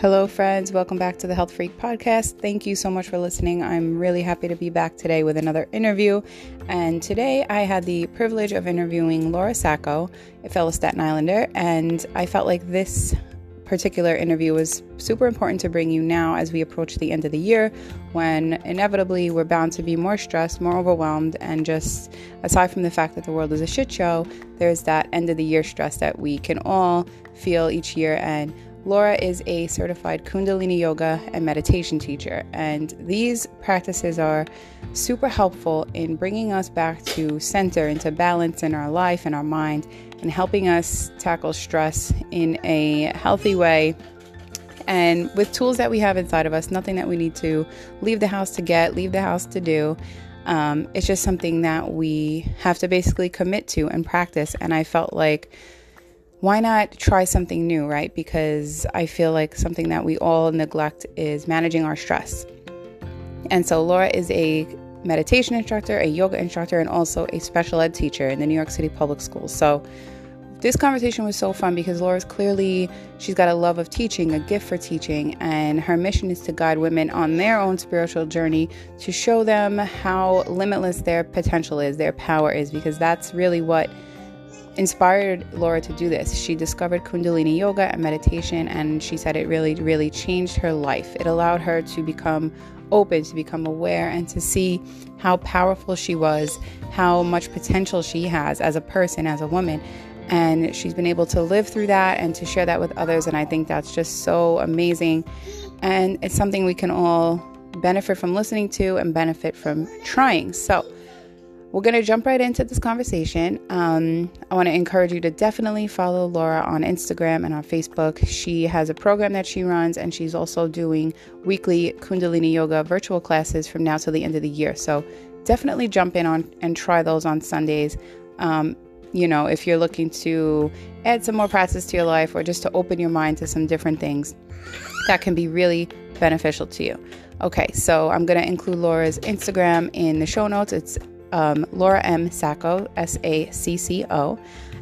Hello, friends. Welcome back to the Health Freak Podcast. Thank you so much for listening. I'm really happy to be back today with another interview. And today I had the privilege of interviewing Laura Sacco, a fellow Staten Islander. And I felt like this particular interview was super important to bring you now as we approach the end of the year when inevitably we're bound to be more stressed, more overwhelmed, and just aside from the fact that the world is a shit show, there's that end of the year stress that we can all feel each year. And Laura is a certified Kundalini yoga and meditation teacher, and these practices are super helpful in bringing us back to center, into balance in our life and our mind, and helping us tackle stress in a healthy way. And with tools that we have inside of us, nothing that we need to leave the house to get, leave the house to do. Um, it's just something that we have to basically commit to and practice. And I felt like why not try something new, right? Because I feel like something that we all neglect is managing our stress. And so Laura is a meditation instructor, a yoga instructor, and also a special ed teacher in the New York City public schools. So this conversation was so fun because Laura's clearly she's got a love of teaching, a gift for teaching, and her mission is to guide women on their own spiritual journey to show them how limitless their potential is, their power is because that's really what inspired Laura to do this. She discovered Kundalini yoga and meditation, and she said it really, really changed her life. It allowed her to become open, to become aware, and to see how powerful she was, how much potential she has as a person, as a woman. And she's been able to live through that and to share that with others. And I think that's just so amazing. And it's something we can all benefit from listening to and benefit from trying. So, we're going to jump right into this conversation. Um, I want to encourage you to definitely follow Laura on Instagram and on Facebook. She has a program that she runs, and she's also doing weekly Kundalini Yoga virtual classes from now till the end of the year. So definitely jump in on and try those on Sundays. Um, you know, if you're looking to add some more practice to your life or just to open your mind to some different things, that can be really beneficial to you. Okay, so I'm going to include Laura's Instagram in the show notes. It's um, Laura M. Sacco, S A C C O.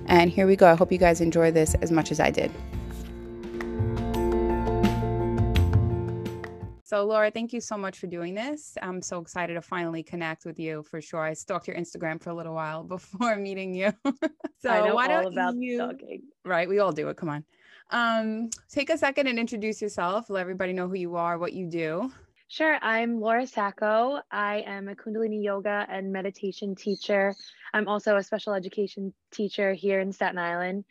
And here we go. I hope you guys enjoy this as much as I did. So, Laura, thank you so much for doing this. I'm so excited to finally connect with you for sure. I stalked your Instagram for a little while before meeting you. so, I know why all don't about you, stalking. Right, we all do it. Come on. Um, take a second and introduce yourself. Let everybody know who you are, what you do. Sure. I'm Laura Sacco. I am a Kundalini yoga and meditation teacher. I'm also a special education teacher here in Staten Island.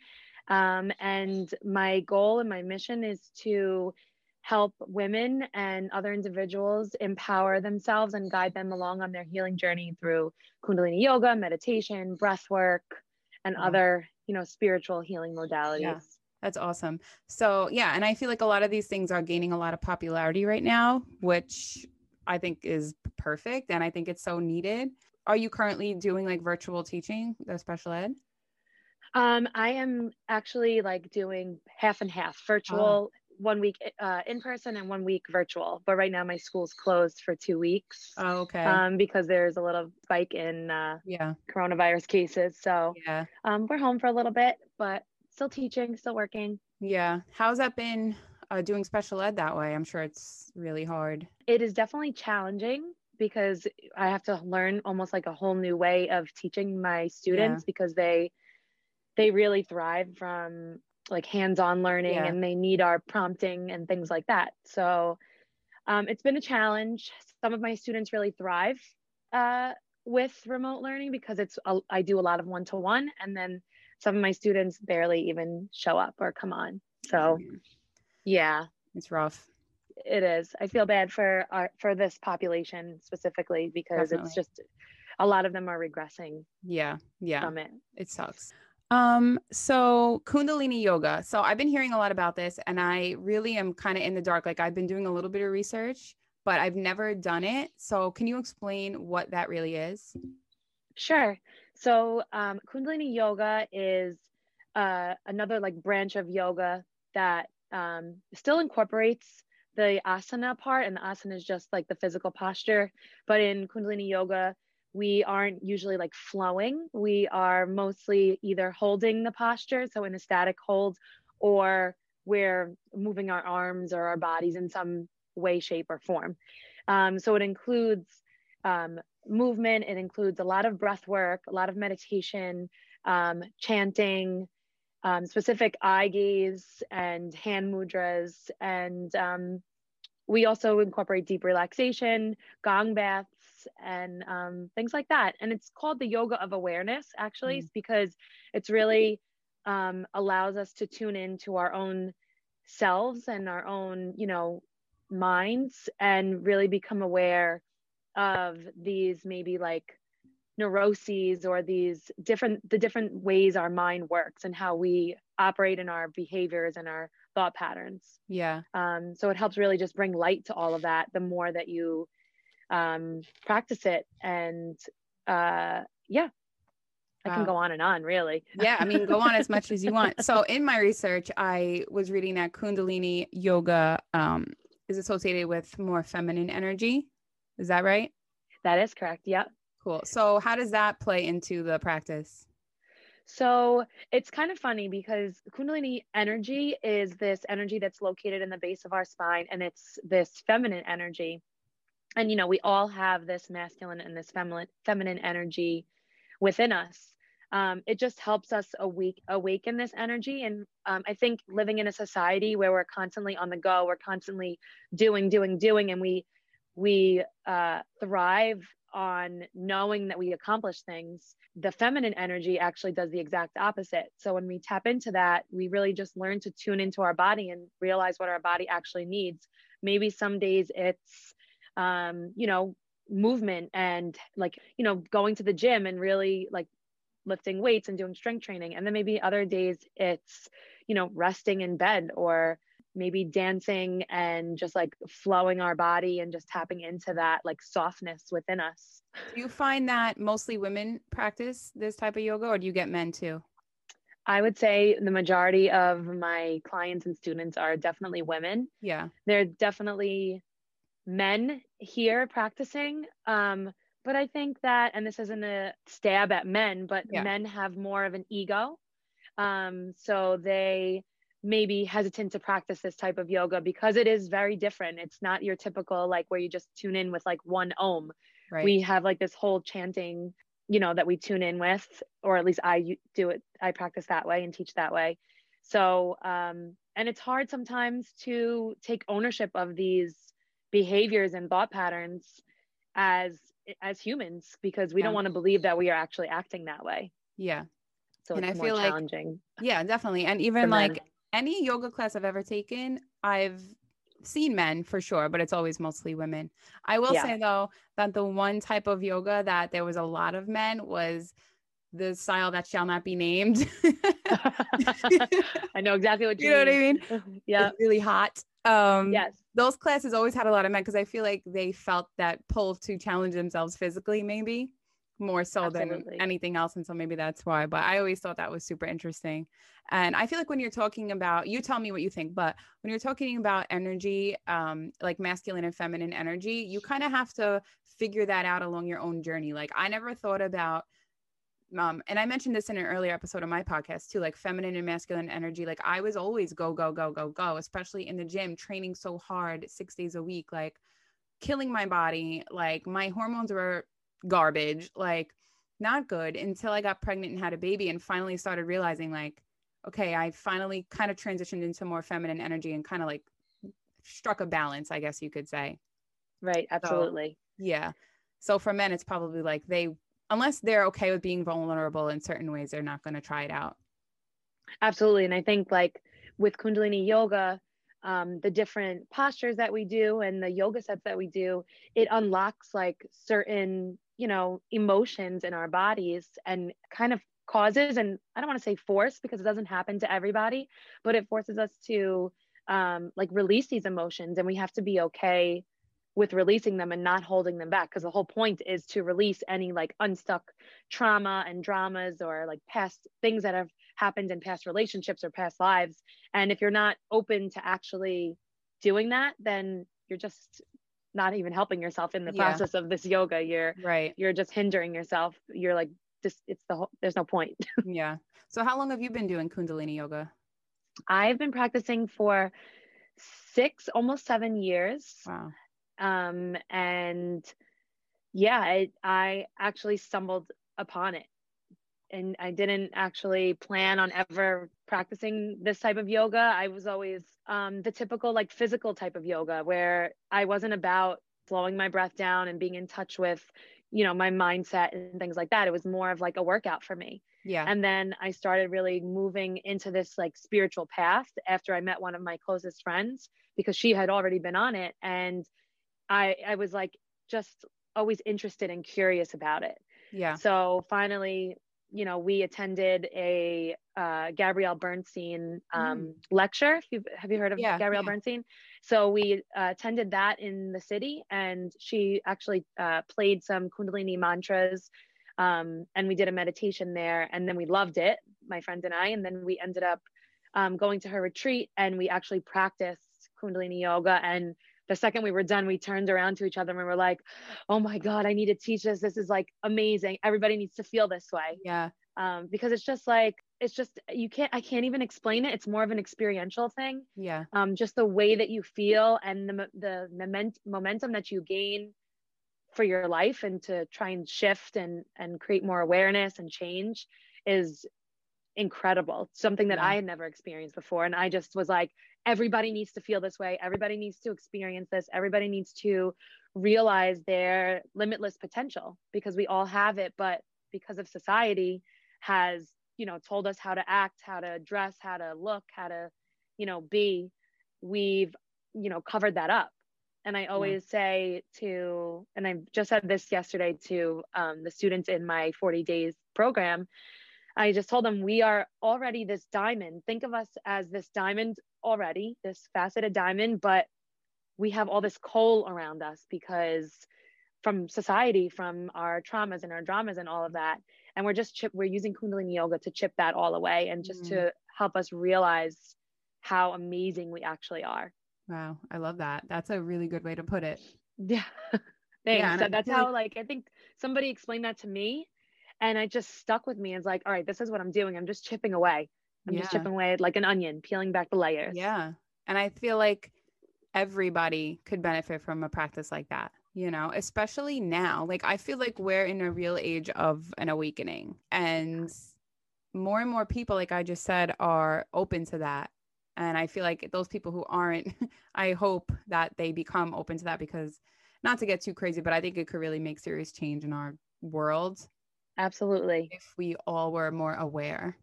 Um, and my goal and my mission is to help women and other individuals empower themselves and guide them along on their healing journey through Kundalini yoga, meditation, breath work, and other, you know, spiritual healing modalities. Yeah. That's awesome. So, yeah, and I feel like a lot of these things are gaining a lot of popularity right now, which I think is perfect and I think it's so needed. Are you currently doing like virtual teaching, the special ed? Um, I am actually like doing half and half virtual, oh. one week uh, in person and one week virtual. But right now my school's closed for two weeks. Oh, okay. Um, because there's a little spike in uh, yeah coronavirus cases. So yeah, um, we're home for a little bit, but still teaching, still working. Yeah. How's that been uh, doing special ed that way? I'm sure it's really hard. It is definitely challenging because I have to learn almost like a whole new way of teaching my students yeah. because they they really thrive from like hands-on learning yeah. and they need our prompting and things like that. So um, it's been a challenge. Some of my students really thrive uh, with remote learning because it's a, I do a lot of one-to-one and then some of my students barely even show up or come on. So, yeah, it's rough. It is. I feel bad for our, for this population specifically because Definitely. it's just a lot of them are regressing. Yeah, yeah. From it, it sucks. Um, so Kundalini yoga. So I've been hearing a lot about this and I really am kind of in the dark. Like I've been doing a little bit of research, but I've never done it. So can you explain what that really is? Sure. So um, Kundalini yoga is uh, another like branch of yoga that um, still incorporates the asana part, and the asana is just like the physical posture. But in Kundalini yoga, we aren't usually like flowing. We are mostly either holding the posture, so in a static hold, or we're moving our arms or our bodies in some way, shape, or form. Um, so it includes um, movement, it includes a lot of breath work, a lot of meditation, um, chanting, um, specific eye gaze and hand mudras. And um, we also incorporate deep relaxation, gong baths, and um, things like that. And it's called the yoga of awareness, actually, mm. because it's really um, allows us to tune into our own selves and our own, you know, minds and really become aware of these maybe like neuroses or these different the different ways our mind works and how we operate in our behaviors and our thought patterns yeah um, so it helps really just bring light to all of that the more that you um, practice it and uh, yeah I can go on and on, really. yeah, I mean, go on as much as you want. So, in my research, I was reading that Kundalini yoga um, is associated with more feminine energy. Is that right? That is correct. Yep. Cool. So, how does that play into the practice? So, it's kind of funny because Kundalini energy is this energy that's located in the base of our spine, and it's this feminine energy. And, you know, we all have this masculine and this feminine, feminine energy within us. Um, it just helps us awake, awaken this energy. And um, I think living in a society where we're constantly on the go, we're constantly doing, doing, doing, and we we uh, thrive on knowing that we accomplish things, the feminine energy actually does the exact opposite. So when we tap into that, we really just learn to tune into our body and realize what our body actually needs. Maybe some days it's, um, you know, movement and like, you know, going to the gym and really like lifting weights and doing strength training. And then maybe other days it's, you know, resting in bed or maybe dancing and just like flowing our body and just tapping into that like softness within us. Do you find that mostly women practice this type of yoga or do you get men too? I would say the majority of my clients and students are definitely women. Yeah. They're definitely men here practicing. Um, but I think that, and this isn't a stab at men, but yeah. men have more of an ego. Um, so they, maybe hesitant to practice this type of yoga because it is very different. It's not your typical like where you just tune in with like one om. Right. We have like this whole chanting, you know, that we tune in with, or at least I do it. I practice that way and teach that way. So, um, and it's hard sometimes to take ownership of these behaviors and thought patterns as as humans because we yeah. don't want to believe that we are actually acting that way. Yeah. So and I feel challenging. Like, yeah, definitely. And even like any yoga class I've ever taken, I've seen men for sure, but it's always mostly women. I will yeah. say though that the one type of yoga that there was a lot of men was the style that shall not be named. I know exactly what you, you know what I mean. yeah, it's really hot. Um, yes, those classes always had a lot of men because I feel like they felt that pull to challenge themselves physically, maybe more so Absolutely. than anything else. And so maybe that's why. But I always thought that was super interesting. And I feel like when you're talking about, you tell me what you think, but when you're talking about energy, um, like masculine and feminine energy, you kind of have to figure that out along your own journey. Like I never thought about, um, and I mentioned this in an earlier episode of my podcast too, like feminine and masculine energy. Like I was always go, go, go, go, go, especially in the gym, training so hard six days a week, like killing my body. Like my hormones were garbage, like not good until I got pregnant and had a baby and finally started realizing like, okay, I finally kind of transitioned into more feminine energy and kind of like struck a balance, I guess you could say. Right. Absolutely. So, yeah. So for men, it's probably like they, unless they're okay with being vulnerable in certain ways, they're not going to try it out. Absolutely. And I think like with Kundalini yoga, um, the different postures that we do and the yoga sets that we do, it unlocks like certain you know emotions in our bodies and kind of causes and i don't want to say force because it doesn't happen to everybody but it forces us to um, like release these emotions and we have to be okay with releasing them and not holding them back because the whole point is to release any like unstuck trauma and dramas or like past things that have happened in past relationships or past lives. And if you're not open to actually doing that then you're just not even helping yourself in the yeah. process of this yoga you're right you're just hindering yourself you're like just it's the whole there's no point yeah so how long have you been doing kundalini yoga I've been practicing for six, almost seven years. Wow. Um, and yeah, I, I actually stumbled upon it. And I didn't actually plan on ever practicing this type of yoga. I was always um, the typical, like, physical type of yoga where I wasn't about slowing my breath down and being in touch with, you know, my mindset and things like that. It was more of like a workout for me. Yeah. And then I started really moving into this like spiritual path after I met one of my closest friends because she had already been on it. And I I was like just always interested and curious about it. Yeah. So finally, you know, we attended a uh, Gabrielle Bernstein um, mm. lecture. If have you heard of yeah, Gabrielle yeah. Bernstein? So we uh, attended that in the city, and she actually uh, played some Kundalini mantras um, and we did a meditation there, and then we loved it, my friend and I. And then we ended up um, going to her retreat, and we actually practiced Kundalini yoga. And the second we were done, we turned around to each other and we were like, "Oh my God, I need to teach this. This is like amazing. Everybody needs to feel this way." Yeah. Um, because it's just like it's just you can't i can't even explain it it's more of an experiential thing yeah um just the way that you feel and the the moment, momentum that you gain for your life and to try and shift and and create more awareness and change is incredible something that yeah. i had never experienced before and i just was like everybody needs to feel this way everybody needs to experience this everybody needs to realize their limitless potential because we all have it but because of society has you know told us how to act how to dress how to look how to you know be we've you know covered that up and I always yeah. say to, and I just said this yesterday to um, the students in my 40 days program. I just told them we are already this diamond. Think of us as this diamond already, this faceted diamond, but we have all this coal around us because from society, from our traumas and our dramas and all of that. And we're just chip, we're using Kundalini yoga to chip that all away and just mm. to help us realize how amazing we actually are. Wow, I love that. That's a really good way to put it. Yeah. Thanks. Yeah, so that's how like I think somebody explained that to me and it just stuck with me. It's like, all right, this is what I'm doing. I'm just chipping away. I'm yeah. just chipping away like an onion, peeling back the layers. Yeah. And I feel like everybody could benefit from a practice like that, you know, especially now. Like I feel like we're in a real age of an awakening and more and more people like I just said are open to that and i feel like those people who aren't i hope that they become open to that because not to get too crazy but i think it could really make serious change in our world absolutely if we all were more aware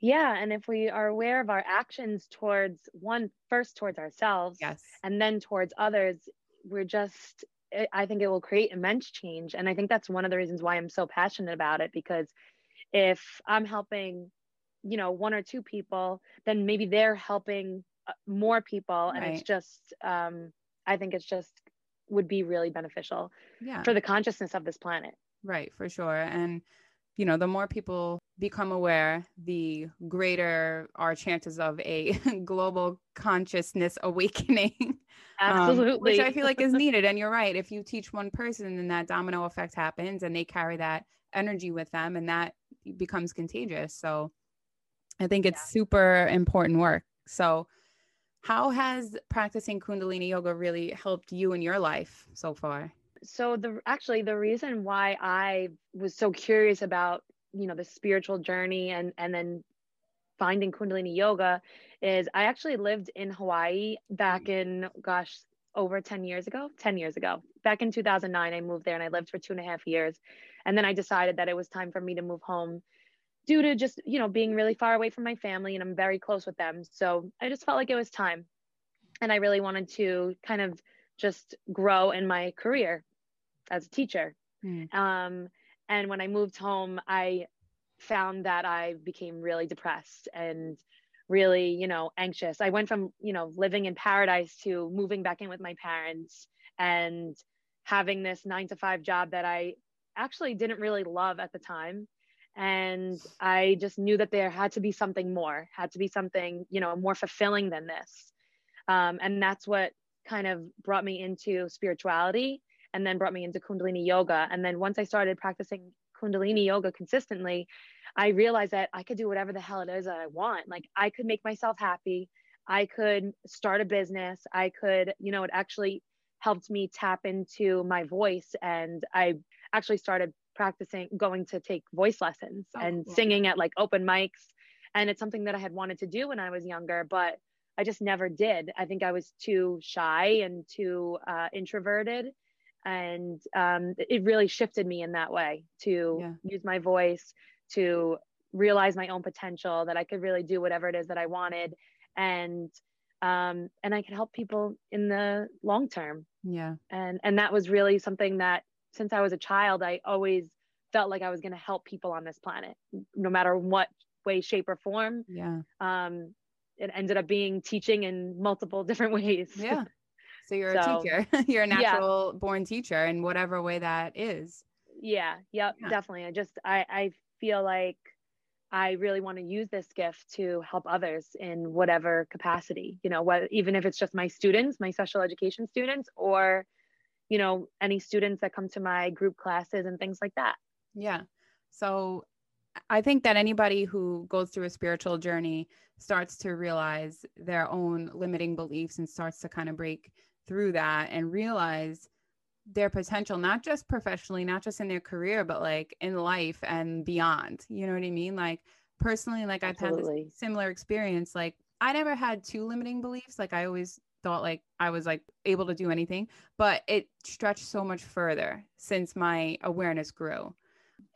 yeah and if we are aware of our actions towards one first towards ourselves yes and then towards others we're just i think it will create immense change and i think that's one of the reasons why i'm so passionate about it because if i'm helping you know one or two people then maybe they're helping uh, more people and right. it's just um i think it's just would be really beneficial yeah. for the consciousness of this planet right for sure and you know the more people become aware the greater our chances of a global consciousness awakening absolutely um, which i feel like is needed and you're right if you teach one person then that domino effect happens and they carry that energy with them and that becomes contagious so I think it's yeah. super important work. So, how has practicing Kundalini yoga really helped you in your life so far? So, the actually the reason why I was so curious about you know the spiritual journey and and then finding Kundalini yoga is I actually lived in Hawaii back mm. in gosh over 10 years ago 10 years ago. Back in 2009 i moved there and i lived for two and a half years. And then i decided that it was time for me to move home due to just you know being really far away from my family and i'm very close with them. So i just felt like it was time. And i really wanted to kind of just grow in my career as a teacher. Mm. um, and when i moved home i found that i became really depressed and really you know anxious. I went from you know living in paradise to moving back in with my parents and having this nine to five job that i actually didn't really love at the time. And i just knew that there had to be something more had to be something you know more fulfilling than this. Um, and that's what kind of brought me into spirituality and then brought me into kundalini yoga and then once i started practicing Kundalini yoga consistently, I realized that I could do whatever the hell it is that I want. Like I could make myself happy. I could start a business. I could, you know, it actually helped me tap into my voice. And I actually started practicing going to take voice lessons oh, and cool. singing at like open mics. And it's something that I had wanted to do when I was younger, but I just never did. I think I was too shy and too uh, introverted. And um, it really shifted me in that way to yeah. use my voice, to realize my own potential, that I could really do whatever it is that I wanted. And um, and I could help people in the long term. Yeah. And and that was really something that since I was a child, I always felt like I was going to help people on this planet, no matter what way, shape, or form. Yeah. Um, it ended up being teaching in multiple different ways. Yeah. So you're so, a teacher. you're a natural yeah. born teacher in whatever way that is. Yeah. Yep. Yeah. Definitely. I just I I feel like I really want to use this gift to help others in whatever capacity, you know, what, even if it's just my students, my special education students, or, you know, any students that come to my group classes and things like that. Yeah. So I think that anybody who goes through a spiritual journey starts to realize their own limiting beliefs and starts to kind of break through that and realize their potential, not just professionally, not just in their career, but like in life and beyond. You know what I mean? Like personally, like Absolutely. I've had this similar experience. Like I never had two limiting beliefs. Like I always thought like I was like able to do anything, but it stretched so much further since my awareness grew.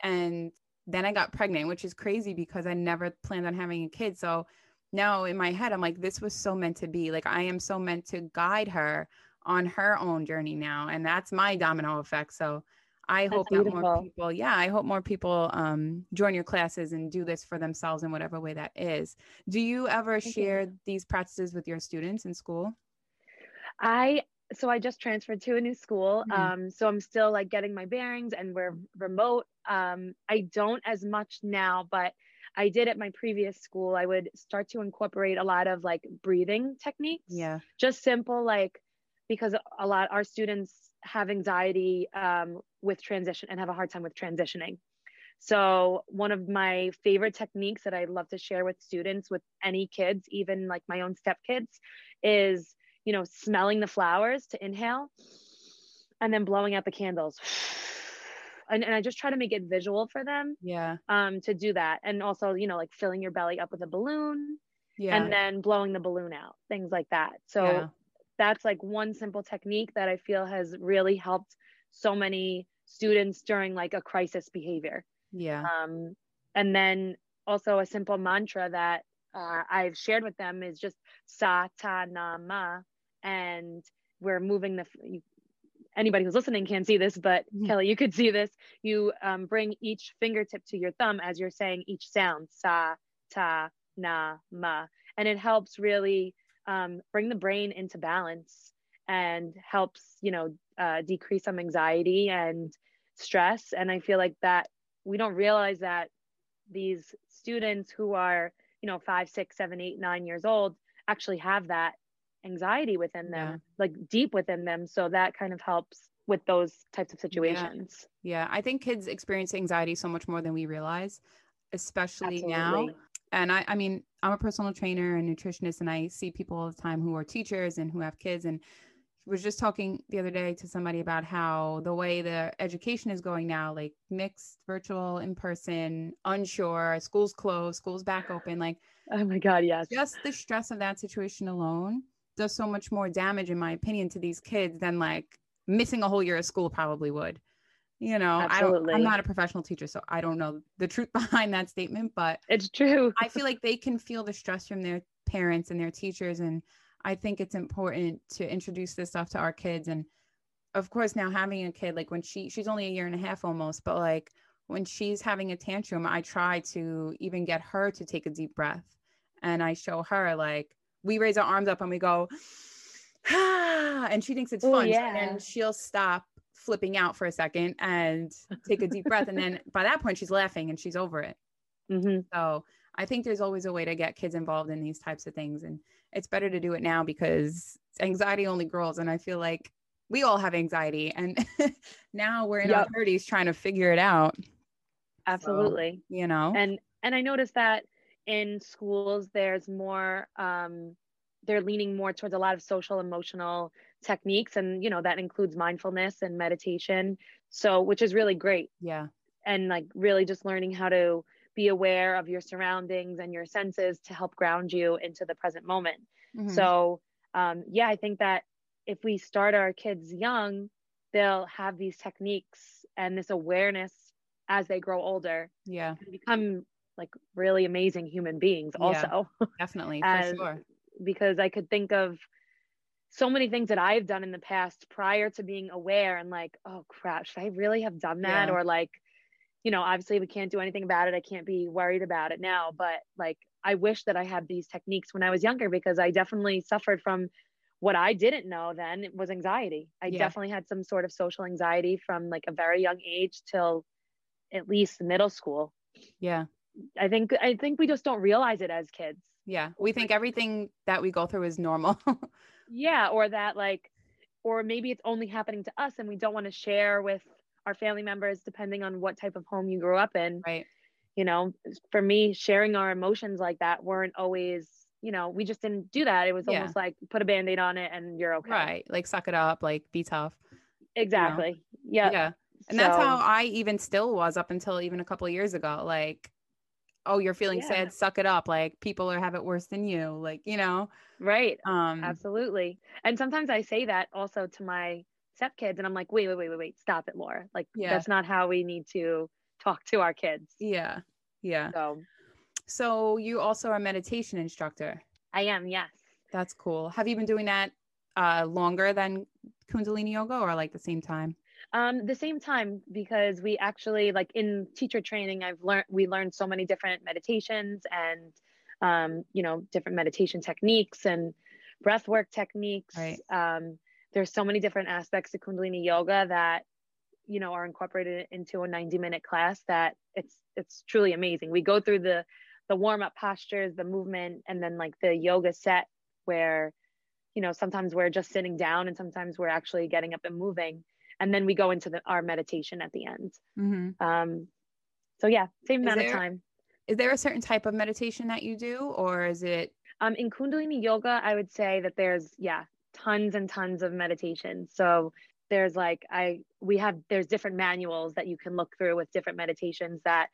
And then I got pregnant, which is crazy because I never planned on having a kid. So now in my head, I'm like, this was so meant to be. Like I am so meant to guide her on her own journey now and that's my domino effect so i that's hope that more people yeah i hope more people um, join your classes and do this for themselves in whatever way that is do you ever Thank share you. these practices with your students in school i so i just transferred to a new school mm-hmm. um, so i'm still like getting my bearings and we're remote um, i don't as much now but I did at my previous school, I would start to incorporate a lot of like breathing techniques. Yeah. Just simple, like because a lot our students have anxiety um, with transition and have a hard time with transitioning. So one of my favorite techniques that I love to share with students, with any kids, even like my own step kids, is you know smelling the flowers to inhale, and then blowing out the candles. And, and I just try to make it visual for them. Yeah. Um, to do that, and also you know like filling your belly up with a balloon, yeah. and then blowing the balloon out, things like that. So yeah that's like one simple technique that I feel has really helped so many students during like a crisis behavior. Yeah. Um, and then also a simple mantra that uh, I've shared with them is just sa ta na ma, and we're moving the. Anybody who's listening can't see this, but mm-hmm. Kelly, you could see this. You um, bring each fingertip to your thumb as you're saying each sound sa ta na ma, and it helps really um, bring the brain into balance and helps you know uh, decrease some anxiety and stress and i feel like that we don't realize that these students who are you know five six seven eight nine years old actually have that anxiety within them yeah. like deep within them so that kind of helps with those types of situations yeah. yeah i think kids experience anxiety so much more than we realize especially Absolutely. now and I, I mean, I'm a personal trainer and nutritionist, and I see people all the time who are teachers and who have kids. And was just talking the other day to somebody about how the way the education is going now, like mixed, virtual, in person, unsure, schools closed, schools back open, like oh my god, yes, just the stress of that situation alone does so much more damage, in my opinion, to these kids than like missing a whole year of school probably would you know Absolutely. I don't, i'm not a professional teacher so i don't know the truth behind that statement but it's true i feel like they can feel the stress from their parents and their teachers and i think it's important to introduce this stuff to our kids and of course now having a kid like when she she's only a year and a half almost but like when she's having a tantrum i try to even get her to take a deep breath and i show her like we raise our arms up and we go ah, and she thinks it's Ooh, fun yeah. and she'll stop flipping out for a second and take a deep breath. And then by that point, she's laughing and she's over it. Mm-hmm. So I think there's always a way to get kids involved in these types of things. And it's better to do it now because anxiety only grows. And I feel like we all have anxiety. And now we're in yep. our 30s trying to figure it out. Absolutely. So, you know. And and I noticed that in schools there's more um they're leaning more towards a lot of social emotional techniques and you know that includes mindfulness and meditation so which is really great. Yeah. And like really just learning how to be aware of your surroundings and your senses to help ground you into the present moment. Mm-hmm. so um, yeah i think that if we start our kids young they'll have these techniques and this awareness as they grow older. Yeah. Become like really amazing human beings also. Yeah, definitely for sure because I could think of so many things that I've done in the past prior to being aware and like, oh crap, should I really have done that? Yeah. Or like, you know, obviously we can't do anything about it. I can't be worried about it now. But like, I wish that I had these techniques when I was younger because I definitely suffered from what I didn't know then was anxiety. I yeah. definitely had some sort of social anxiety from like a very young age till at least middle school. Yeah. I think I think we just don't realize it as kids. Yeah. We think everything that we go through is normal. yeah. Or that, like, or maybe it's only happening to us and we don't want to share with our family members, depending on what type of home you grew up in. Right. You know, for me, sharing our emotions like that weren't always, you know, we just didn't do that. It was yeah. almost like put a band aid on it and you're okay. Right. Like, suck it up, like, be tough. Exactly. You know? Yeah. Yeah. And so, that's how I even still was up until even a couple years ago. Like, oh you're feeling yeah. sad suck it up like people are have it worse than you like you know? Right. Um absolutely. And sometimes i say that also to my stepkids and i'm like wait wait wait wait wait stop it laura. Like yeah. that's not how we need to talk to our kids. Yeah. Yeah. So so you also are a meditation instructor. I am yes. That's cool. Have you been doing that uh longer than kundalini yoga or like the same time um, the same time, because we actually like in teacher training, I've learned we learned so many different meditations and um, you know different meditation techniques and breath work techniques. Right. Um, there's so many different aspects of Kundalini yoga that you know are incorporated into a 90 minute class that it's it's truly amazing. We go through the the warm up postures, the movement, and then like the yoga set where you know sometimes we're just sitting down and sometimes we're actually getting up and moving and then we go into the, our meditation at the end. Mm-hmm. Um, so yeah, same amount there, of time. Is there a certain type of meditation that you do, or is it? Um, in Kundalini yoga, I would say that there's yeah, tons and tons of meditation. So there's like I we have there's different manuals that you can look through with different meditations that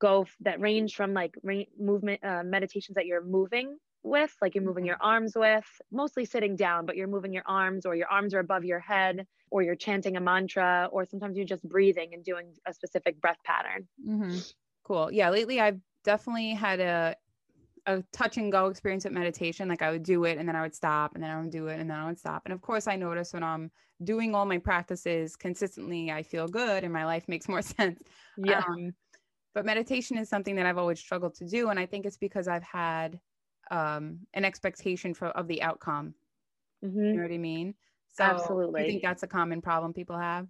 go that range from like movement uh, meditations that you're moving with, like you're moving mm-hmm. your arms with, mostly sitting down, but you're moving your arms or your arms are above your head or you're chanting a mantra or sometimes you're just breathing and doing a specific breath pattern. Mm-hmm. Cool. Yeah. Lately, I've definitely had a, a touch and go experience with meditation. Like I would do it and then I would stop and then I would do it and then I would stop. And of course, I notice when I'm doing all my practices consistently, I feel good and my life makes more sense. Yeah. Um, but meditation is something that I've always struggled to do. And I think it's because I've had um, an expectation for of the outcome. Mm-hmm. You know what I mean? So Absolutely. You think that's a common problem people have?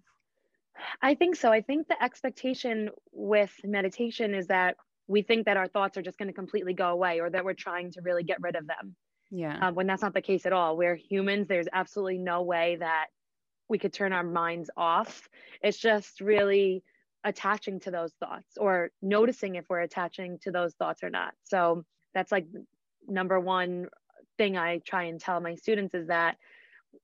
I think so. I think the expectation with meditation is that we think that our thoughts are just going to completely go away or that we're trying to really get rid of them. Yeah. Um, when that's not the case at all. We're humans. There's absolutely no way that we could turn our minds off. It's just really attaching to those thoughts or noticing if we're attaching to those thoughts or not. So that's like number one thing I try and tell my students is that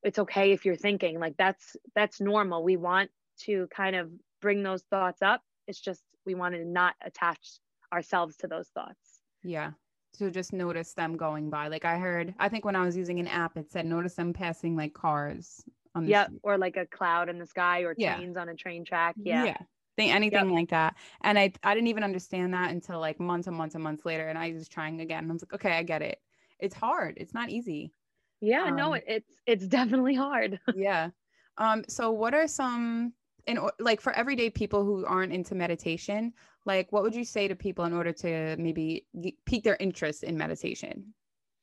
it's okay if you're thinking like that's that's normal. We want to kind of bring those thoughts up. It's just we want to not attach ourselves to those thoughts. Yeah. So just notice them going by. Like I heard, I think when I was using an app, it said notice them passing like cars on the Yep. Or like a cloud in the sky or yeah. trains on a train track. Yeah. Yeah anything yep. like that. And I I didn't even understand that until like months and months and months later. And I was trying again. And I was like, okay, I get it. It's hard. It's not easy. Yeah, um, no, it's it's definitely hard. yeah. Um. So what are some in like for everyday people who aren't into meditation? Like, what would you say to people in order to maybe pique their interest in meditation?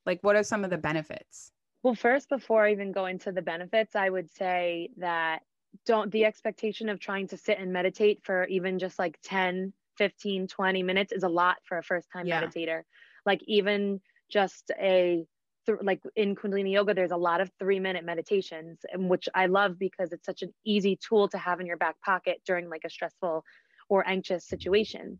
Like, what are some of the benefits? Well, first, before I even go into the benefits, I would say that don't the expectation of trying to sit and meditate for even just like 10 15 20 minutes is a lot for a first time yeah. meditator like even just a th- like in kundalini yoga there's a lot of 3 minute meditations and which I love because it's such an easy tool to have in your back pocket during like a stressful or anxious situation.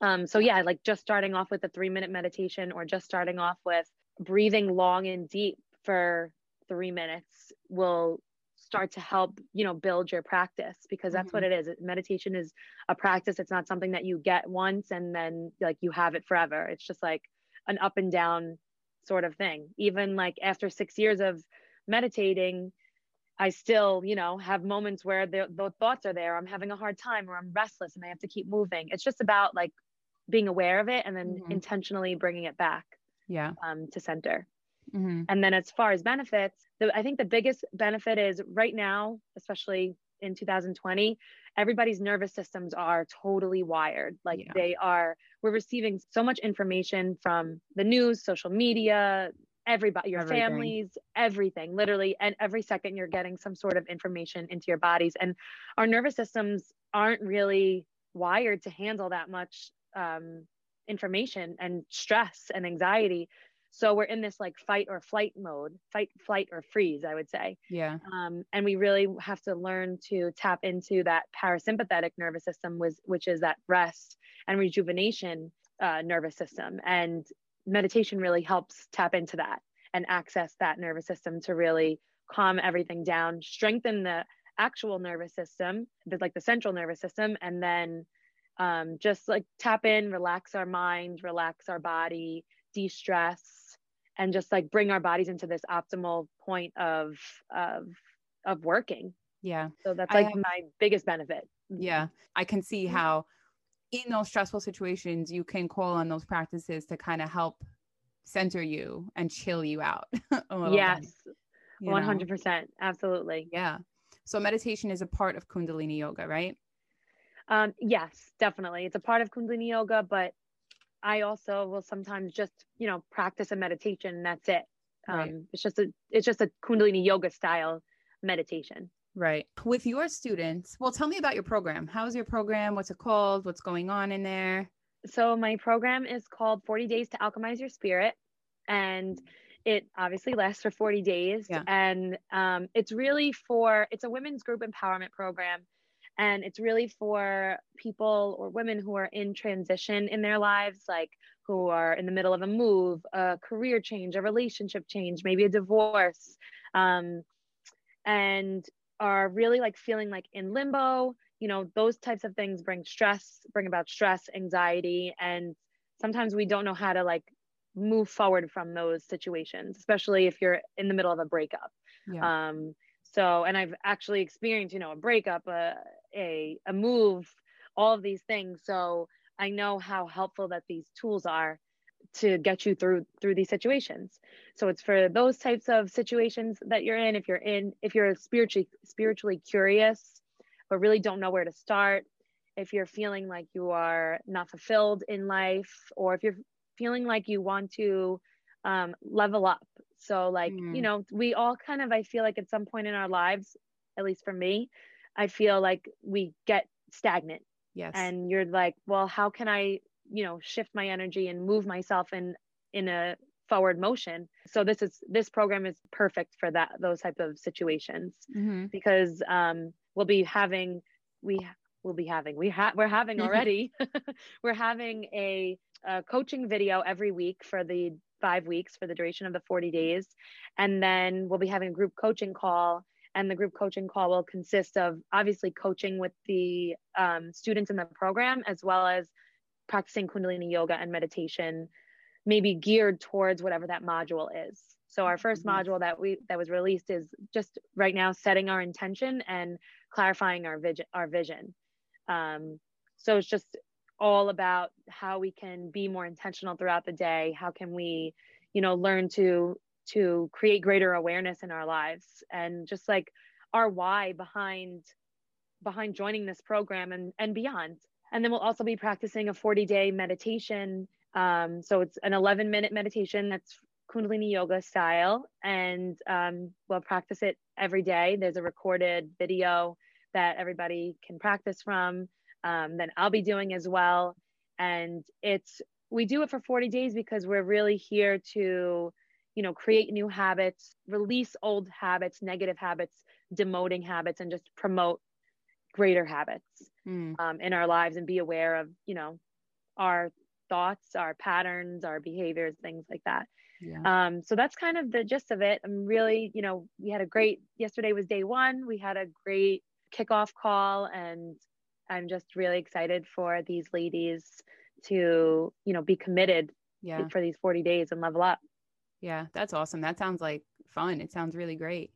Um, so yeah, like just starting off with a three minute meditation or just starting off with breathing long and deep for three minutes will start to help you know build your practice because that's mm-hmm. what it is. Meditation is a practice. It's not something that you get once and then like you have it forever. It's just like an up and down sort of thing. Even like after six years of meditating i still you know have moments where the, the thoughts are there. I'm having a hard time or i'm restless and i have to keep moving. It's just about like being aware of it and then mm-hmm. intentionally bringing it back yeah. um, to center Mm-hmm. And then as far as benefits, the, I think the biggest benefit is right now, especially in 2020, everybody's nervous systems are totally wired. Like yeah. they are, we're receiving so much information from the news, social media, everybody, your everything. families, everything, literally. And every second you're getting some sort of information into your bodies. And our nervous systems aren't really wired to handle that much um, information and stress and anxiety. So we're in this like fight or flight mode, fight, flight, or freeze, I would say. Yeah. Um, and we really have to learn to tap into that parasympathetic nervous system, was, which is that rest and rejuvenation uh, nervous system. And meditation really helps tap into that and access that nervous system to really calm everything down, strengthen the actual nervous system, the, like the central nervous system, and then um, just like tap in, relax our mind, relax our body, de stress and just like bring our bodies into this optimal point of of of working. Yeah. So that's like have, my biggest benefit. Yeah. I can see how in those stressful situations you can call on those practices to kind of help center you and chill you out yes bit, 100% know? absolutely. Yeah. So meditation is a part of kundalini yoga right? Um, yes definitely. It's a part of kundalini yoga but I also will sometimes just, you know, practice a meditation and that's it. Um, right. It's just a, it's just a Kundalini yoga style meditation. Right. With your students, well, tell me about your program. How's your program? What's it called? What's going on in there? So my program is called 40 Days to Alchemize Your Spirit. And it obviously lasts for 40 days. Yeah. And um, it's really for, it's a women's group empowerment program and it's really for people or women who are in transition in their lives like who are in the middle of a move a career change a relationship change maybe a divorce um, and are really like feeling like in limbo you know those types of things bring stress bring about stress anxiety and sometimes we don't know how to like move forward from those situations especially if you're in the middle of a breakup yeah. um so and i've actually experienced you know a breakup a, a, a move all of these things. So i know how helpful that these tools are to get you through through these situations. So it's for those types of situations that you're in. If you're in if you're spiritually spiritually curious but really don't know where to start if you're feeling like you are not fulfilled in life or if you're feeling like you want to um, level up. So like mm. you know we all kind of i feel like at some point in our lives at least for me I feel like we get stagnant. Yes. And you're like, well, how can I, you know, shift my energy and move myself in in a forward motion? So this is this program is perfect for that those type of situations mm-hmm. because um, we'll be having we will be having we have we're having already we're having a, a coaching video every week for the five weeks for the duration of the 40 days and then we'll be having a group coaching call and the group coaching call will consist of obviously coaching with the um, students in the program as well as practicing kundalini yoga and meditation maybe geared towards whatever that module is. So our 1st mm-hmm. module that we that was released is just right now setting our intention and clarifying our vision our vision. Um, so it's just all about how we can be more intentional throughout the day. How can we you know learn to to create greater awareness in our lives and just like our why behind behind joining this program and and beyond. And then we'll also be practicing a 40 day meditation um, so it's an 11 minute meditation that's kundalini yoga style. And um, we'll practice it every day. There's a recorded video that everybody can practice from um, that i'll be doing as well. And it's we do it for 40 days because we're really here to you know create new habits release old habits negative habits demoting habits and just promote greater habits mm. um, in our lives and be aware of, you know, our thoughts, our patterns, our behaviors, things like that. Yeah. Um, so that's kind of the gist of it. I'm really, you know, we had a great, yesterday was day one. We had a great kickoff call and I'm just really excited for these ladies to, you know, be committed yeah. for these 40 days and level up. Yeah, that's awesome. That sounds like fun. It sounds really great.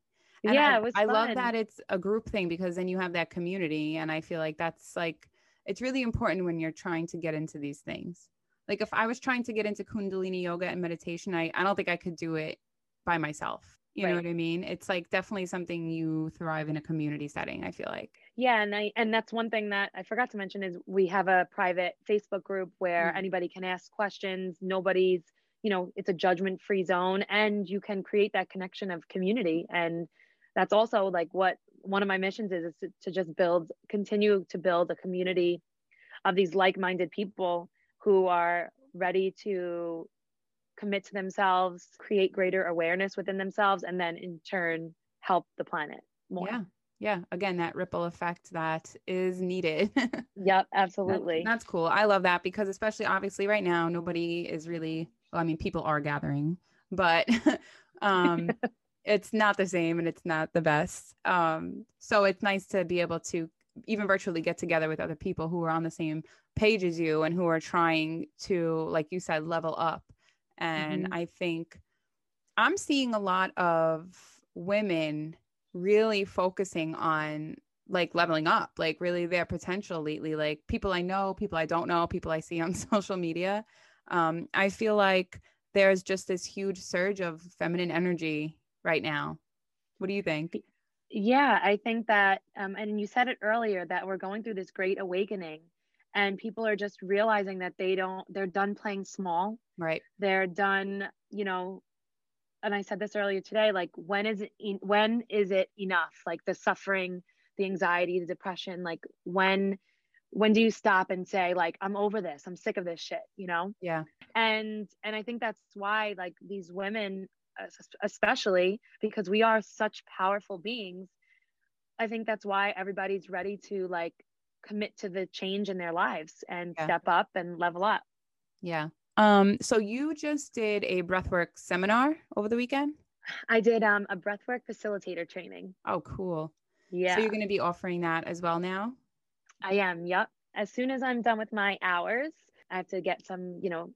And yeah, I, it was I love that it's a group thing because then you have that community. And I feel like that's like, it's really important when you're trying to get into these things. Like if I was trying to get into Kundalini yoga and meditation, I, I don't think I could do it by myself. You right. know what I mean? It's like definitely something you thrive in a community setting, I feel like. Yeah, and I and that's one thing that I forgot to mention is we have a private Facebook group where mm-hmm. anybody can ask questions. Nobody's, you know, it's a judgment-free zone and you can create that connection of community and that's also like what one of my missions is, is to, to just build continue to build a community of these like-minded people who are ready to commit to themselves, create greater awareness within themselves, and then in turn help the planet more. Yeah. Yeah. Again, that ripple effect that is needed. yep. Absolutely. That's, that's cool. I love that because, especially obviously right now, nobody is really, well, I mean, people are gathering, but um, it's not the same and it's not the best. Um, so it's nice to be able to even virtually get together with other people who are on the same page as you and who are trying to, like you said, level up. And mm-hmm. I think I'm seeing a lot of women really focusing on like leveling up, like really their potential lately. Like people I know, people I don't know, people I see on social media. Um, I feel like there's just this huge surge of feminine energy right now. What do you think? Yeah, I think that, um, and you said it earlier that we're going through this great awakening and people are just realizing that they don't, they're done playing small. Right. They're done, you know, and I said this earlier today, like when is it, when is it enough? Like the suffering, the anxiety, the depression, like when, when do you stop and say like, I'm over this, I'm sick of this shit, you know? Yeah. And, and I think that's why like these women especially because we are such powerful beings i think that's why everybody's ready to like commit to the change in their lives and yeah. step up and level up. Yeah. Um so you just did a breathwork seminar over the weekend? I did um a breathwork facilitator training. Oh cool. Yeah. so you're going to be offering that as well now i am yep as soon as i'm done with my hours i have to get some you know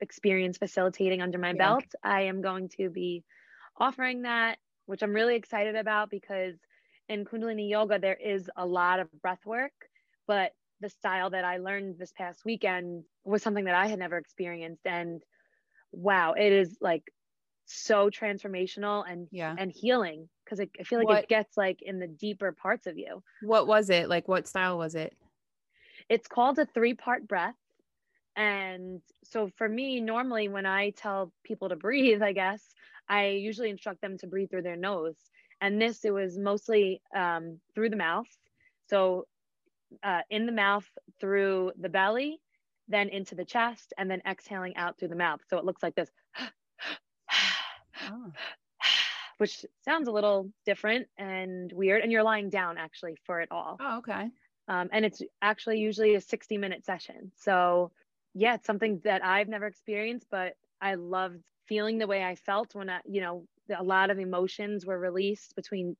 experience facilitating under my yeah. belt, I am going to be offering that, which I'm really excited about because in Kundalini Yoga, there is a lot of breath work, but the style that I learned this past weekend was something that I had never experienced. And wow, it is like so transformational and yeah. and healing because I feel like what, it gets like in the deeper parts of you. What was it? Like what style was it? It's called a three part breath. And so for me, normally when I tell people to breathe, I guess, I usually instruct them to breathe through their nose. And this, it was mostly um, through the mouth. So uh, in the mouth, through the belly, then into the chest, and then exhaling out through the mouth. So it looks like this, oh. Which sounds a little different and weird. And you're lying down actually for it all. Oh, okay. Um, and it's actually usually a 60 minute session. So yeah, it's something that I've never experienced, but I loved feeling the way I felt when I, you know, a lot of emotions were released between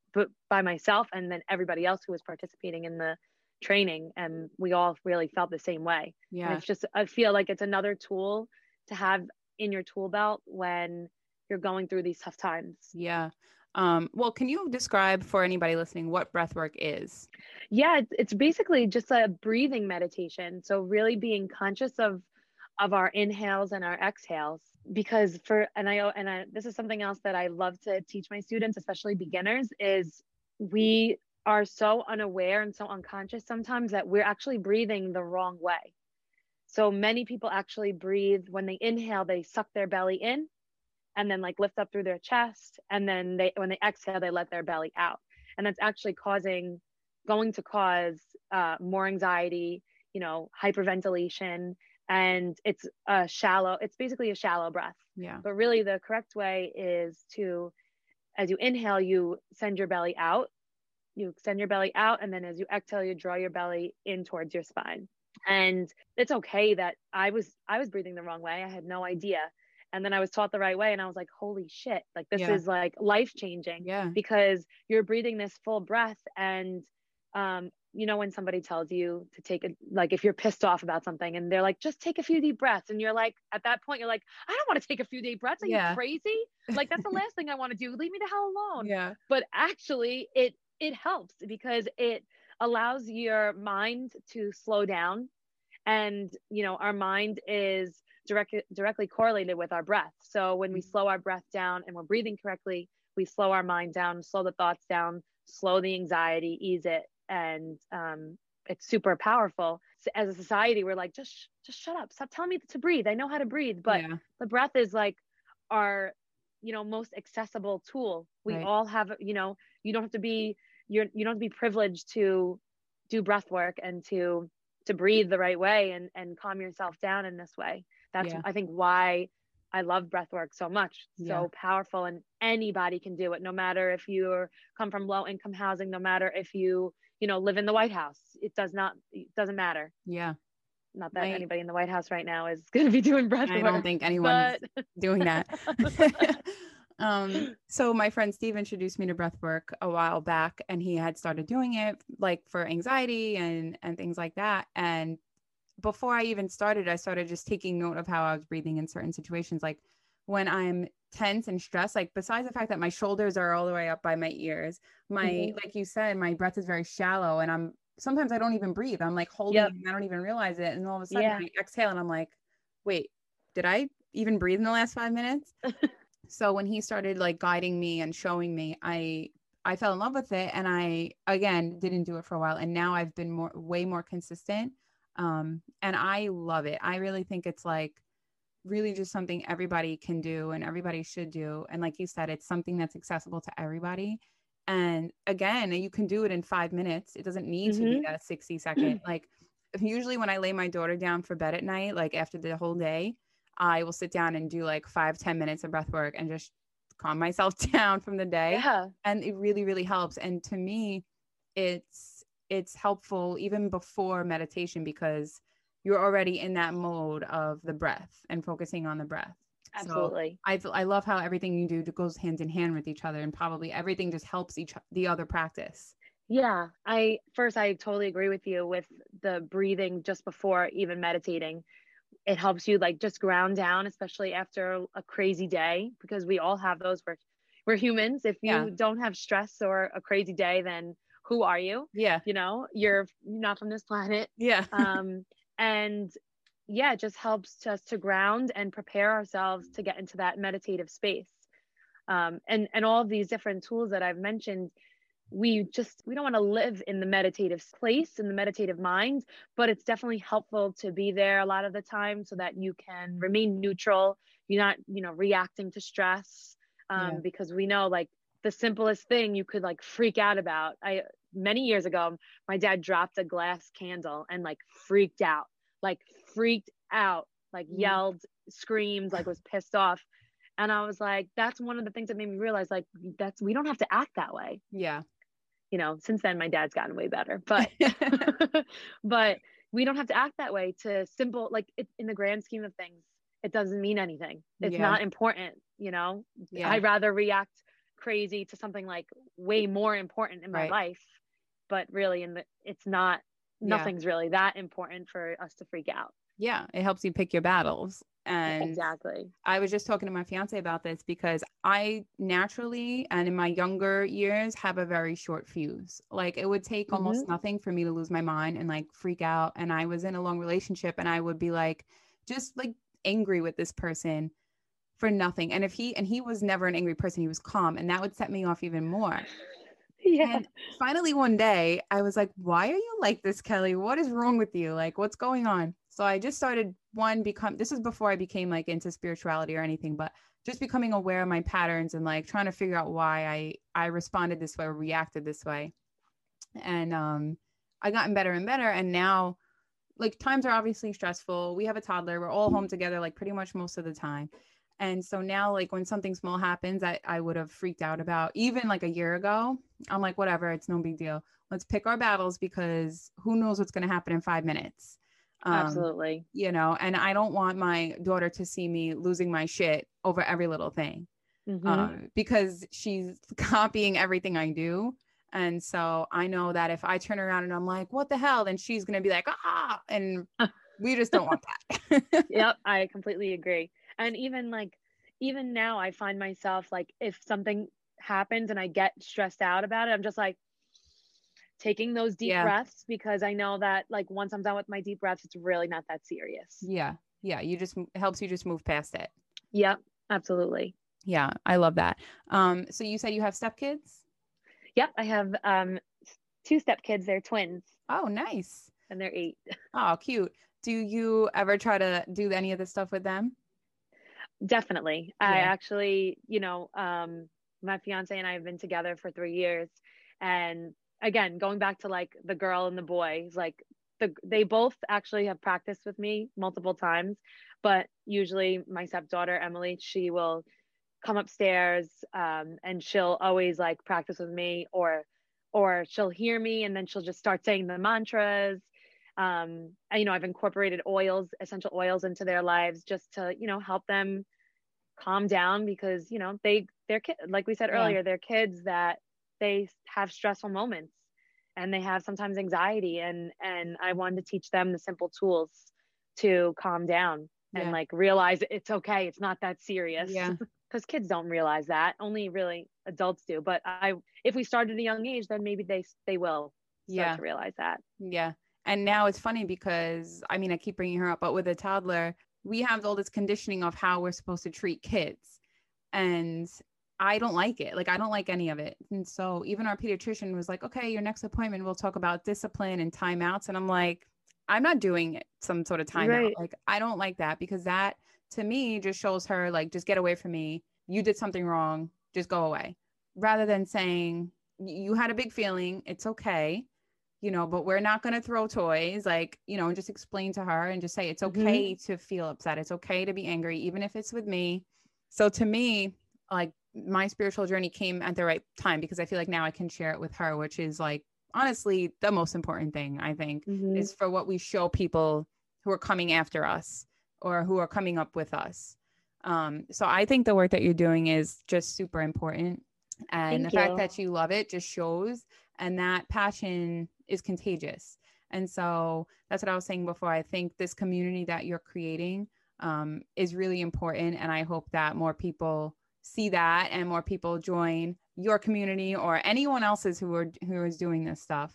by myself and then everybody else who was participating in the training and we all really felt the same way yeah and it's just i feel like it's another tool to have in your tool belt when you're going through these tough times yeah um, well, can you describe for anybody listening what breathwork is? Yeah, it's, it's basically just a breathing meditation. So really being conscious of of our inhales and our exhales because for and I and I, this is something else that I love to teach my students, especially beginners, is we are so unaware and so unconscious sometimes that we're actually breathing the wrong way. So many people actually breathe when they inhale, they suck their belly in and then like lift up through their chest and then they when they exhale they let their belly out. And that's actually causing going to cause uh, more anxiety you know hyperventilation and it's a shallow it's basically a shallow breath. Yeah. But really the correct way is to as you inhale you send your belly out. You extend your belly out and then as you exhale you draw your belly in towards your spine. And it's okay that i was i was breathing the wrong way. I had no idea and then i was taught the right way and i was like holy shit like this yeah. is like life changing yeah because you're breathing this full breath and um you know when somebody tells you to take a like if you're pissed off about something and they're like just take a few deep breaths and you're like at that point you're like i don't want to take a few deep breaths are yeah. you crazy like that's the last thing i want to do leave me the hell alone yeah but actually it it helps because it allows your mind to slow down and you know our mind is directly directly correlated with our breath. So when we mm-hmm. slow our breath down and we're breathing correctly we slow our mind down slow the thoughts down slow the anxiety ease it and um, it's super powerful. So as a society we're like just just shut up. Stop telling me to breathe. I know how to breathe. But yeah. the breath is like our you know most accessible tool. We right. all have you know you don't have to be you're you don't have to be privileged to do breath work and to to breathe the right way and and calm yourself down in this way that's yeah. i think why i love breath work so much. So yeah. powerful and anybody can do it no matter if you come from low income housing no matter if you you know live in the white house. It does not it doesn't matter. Yeah. Not that anybody in the white house right now is going to be doing breath i don't think anyone's but... doing that. Um so my friend steve introduced me to breath work a while back and he had started doing it like for anxiety and and things like that. And before i even started i started just taking note of how i was breathing in certain situations like when i'm tense and stressed like besides the fact that my shoulders are all the way up by my ears my mm-hmm. like you said my breath is very shallow and i'm sometimes i don't even breathe i'm like holding yep. i don't even realize it and all of a sudden yeah. i exhale and i'm like wait did i even breathe in the last five minutes so when he started like guiding me and showing me i i fell in love with it and i again didn't do it for a while and now i've been more way more consistent um and i love it i really think it's like really just something everybody can do and everybody should do and like you said it's something that's accessible to everybody and again you can do it in five minutes it doesn't need mm-hmm. to be mm-hmm. that 60 second like usually when i lay my daughter down for bed at night like after the whole day I will sit down and do like five ten minutes of breath work and just calm myself down from the day. Yeah. And it really, really helps. And to me, it's it's helpful even before meditation because you're already in that mode of the breath and focusing on the breath. Absolutely. So I I love how everything you do goes hand in hand with each other and probably everything just helps each the other practice. Yeah, I first I totally agree with you with the breathing just before even meditating it helps you like just ground down especially after a crazy day because we all have those we're, we're humans if you yeah. don't have stress or a crazy day then who are you? Yeah. You know you're not from this planet. Yeah. Um and yeah it just helps us to ground and prepare ourselves to get into that meditative space. Um and and all of these different tools that i've mentioned we just we don't want to live in the meditative place in the meditative mind but it's definitely helpful to be there a lot of the time so that you can remain neutral. You're not you know reacting to stress um, yeah. because we know like the simplest thing you could like freak out about i many years ago my dad dropped a glass candle and like freaked out like freaked out like mm. yelled screamed like was pissed off and i was like that's one of the things that made me realize like that's we don't have to act that way yeah you know since then my dad's gotten way better but but we don't have to act that way to simple like it, in the grand scheme of things it doesn't mean anything it's yeah. not important you know yeah. i'd rather react crazy to something like way more important in my right. life but really in the it's not nothing's yeah. really that important for us to freak out yeah it helps you pick your battles and exactly. I was just talking to my fiance about this because I naturally and in my younger years have a very short fuse. Like it would take mm-hmm. almost nothing for me to lose my mind and like freak out. And I was in a long relationship and I would be like, just like angry with this person for nothing. And if he, and he was never an angry person, he was calm. And that would set me off even more. Yeah. And finally, one day, I was like, why are you like this, Kelly? What is wrong with you? Like, what's going on? So I just started one become this is before I became like into spirituality or anything, but just becoming aware of my patterns and like trying to figure out why I I responded this way or reacted this way. And um I gotten better and better and now like times are obviously stressful. We have a toddler. We're all home together like pretty much most of the time. And so now, like when something small happens, I, I would have freaked out about even like a year ago. I'm like, whatever, it's no big deal. Let's pick our battles because who knows what's going to happen in five minutes. Um, Absolutely. You know, and I don't want my daughter to see me losing my shit over every little thing mm-hmm. um, because she's copying everything I do. And so I know that if I turn around and I'm like, what the hell? Then she's going to be like, ah, and we just don't want that. yep. I completely agree. And even like, even now, I find myself like, if something happens and I get stressed out about it, I'm just like, taking those deep yeah. breaths because I know that like once I'm done with my deep breaths, it's really not that serious. Yeah. Yeah. You just helps you just move past it. Yep. Absolutely. Yeah. I love that. Um, so you said you have stepkids? Yep. I have um two stepkids. They're twins. Oh, nice. And they're eight. Oh, cute. Do you ever try to do any of this stuff with them? Definitely. Yeah. I actually, you know, um, my fiance and I have been together for three years and again going back to like the girl and the boy like the they both actually have practiced with me multiple times but usually my stepdaughter emily she will come upstairs um, and she'll always like practice with me or or she'll hear me and then she'll just start saying the mantras um, you know i've incorporated oils essential oils into their lives just to you know help them calm down because you know they they're kid like we said yeah. earlier they're kids that they have stressful moments and they have sometimes anxiety and and i wanted to teach them the simple tools to calm down and like realize it's okay it's not that serious. Yeah. Because kids don't realize that only really adults do but i if we start at a young age then maybe they they will yeah. to realize that. Yeah and now it's funny because i mean i keep bringing her up but with a toddler we have all this conditioning of how we're supposed to treat kids and I don't like it. Like I don't like any of it. And so even our pediatrician was like, "Okay, your next appointment we'll talk about discipline and timeouts." And I'm like, "I'm not doing some sort of timeout. Right. Like I don't like that because that to me just shows her like just get away from me. You did something wrong. Just go away." Rather than saying, "You had a big feeling. It's okay." You know, but we're not going to throw toys like, you know, and just explain to her and just say it's mm-hmm. okay mm-hmm. to feel upset. It's okay to be angry even if it's with me. So to me, like my spiritual journey came at the right time because I feel like now I can share it with her, which is like honestly the most important thing I think mm-hmm. is for what we show people who are coming after us or who are coming up with us. Um, so I think the work that you're doing is just super important. And Thank the you. fact that you love it just shows, and that passion is contagious. And so that's what I was saying before. I think this community that you're creating um, is really important. And I hope that more people see that and more people join your community or anyone else's who are who is doing this stuff.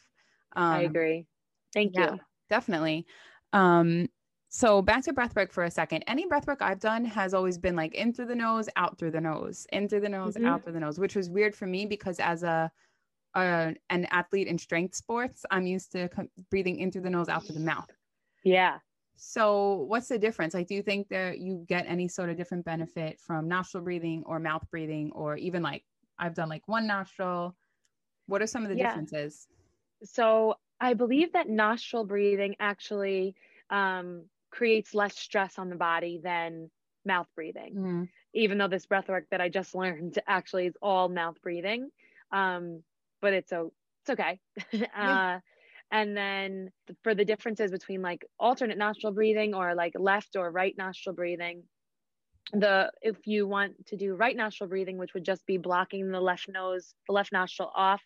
Um, I agree. Thank yeah, you. Definitely. Um, so back to breath work for a second. Any breath work I've done has always been like in through the nose, out through the nose, in through the nose, mm-hmm. out through the nose, which was weird for me because as a, a an athlete in strength sports, I'm used to breathing in through the nose, out through the mouth. Yeah. So, what's the difference? Like, do you think that you get any sort of different benefit from nostril breathing or mouth breathing, or even like I've done like one nostril? What are some of the yeah. differences? So, I believe that nostril breathing actually um, creates less stress on the body than mouth breathing, mm. even though this breath work that I just learned actually is all mouth breathing. Um, but it's, a, it's okay. uh, and then for the differences between like alternate nostril breathing or like left or right nostril breathing the if you want to do right nostril breathing which would just be blocking the left nose the left nostril off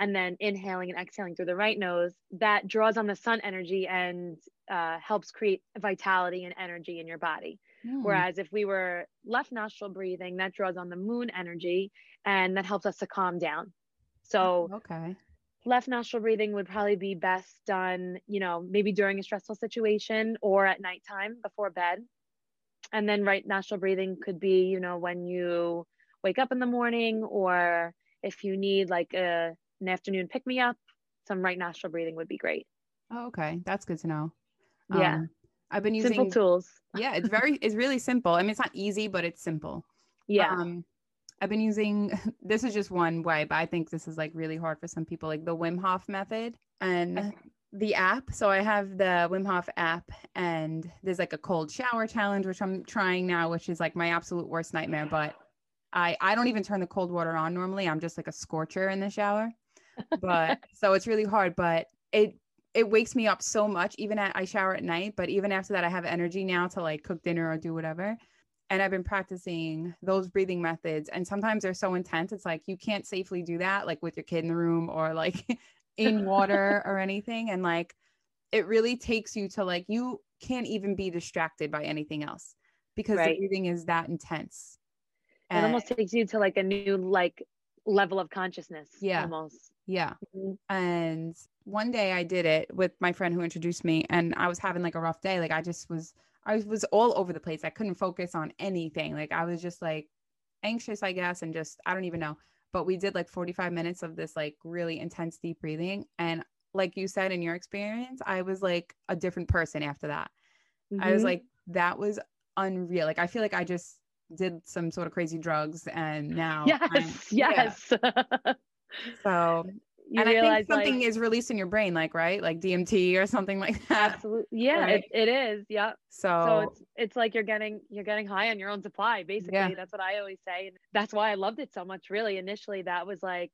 and then inhaling and exhaling through the right nose that draws on the sun energy and uh, helps create vitality and energy in your body mm. whereas if we were left nostril breathing that draws on the moon energy and that helps us to calm down so okay left nostril breathing would probably be best done, you know, maybe during a stressful situation or at nighttime before bed. And then right nostril breathing could be, you know, when you wake up in the morning or if you need like a, an afternoon pick me up, some right nostril breathing would be great. Oh, okay. That's good to know. Yeah. Um, I've been using simple tools. yeah, it's very, it's really simple. I mean, it's not easy, but it's simple. Yeah. Um, I've been using this is just one way, but I think this is like really hard for some people, like the Wim Hof method. And the app. So I have the Wim Hof app, and there's like a cold shower challenge, which I'm trying now, which is like my absolute worst nightmare. But I I don't even turn the cold water on normally. I'm just like a scorcher in the shower. But so it's really hard. But it it wakes me up so much. Even at I shower at night, but even after that, I have energy now to like cook dinner or do whatever. And I've been practicing those breathing methods. And sometimes they're so intense. It's like you can't safely do that, like with your kid in the room or like in water or anything. And like it really takes you to like, you can't even be distracted by anything else because right. the breathing is that intense. And it almost takes you to like a new like level of consciousness. Yeah. Almost. Yeah. Mm-hmm. And one day I did it with my friend who introduced me and I was having like a rough day. Like I just was I was all over the place. I couldn't focus on anything. Like I was just like anxious, I guess, and just I don't even know but we did like 45 minutes of this like really intense deep breathing and like you said in your experience i was like a different person after that mm-hmm. i was mm-hmm. like that was unreal like i feel like i just did some sort of crazy drugs and now yes I'm, yes yeah. so you and realize, I think something like, is released in your brain, like right, like DMT or something like that. Absolutely, yeah, right? it, it is. Yeah. So, so it's it's like you're getting you're getting high on your own supply. Basically, yeah. that's what I always say, and that's why I loved it so much. Really, initially, that was like,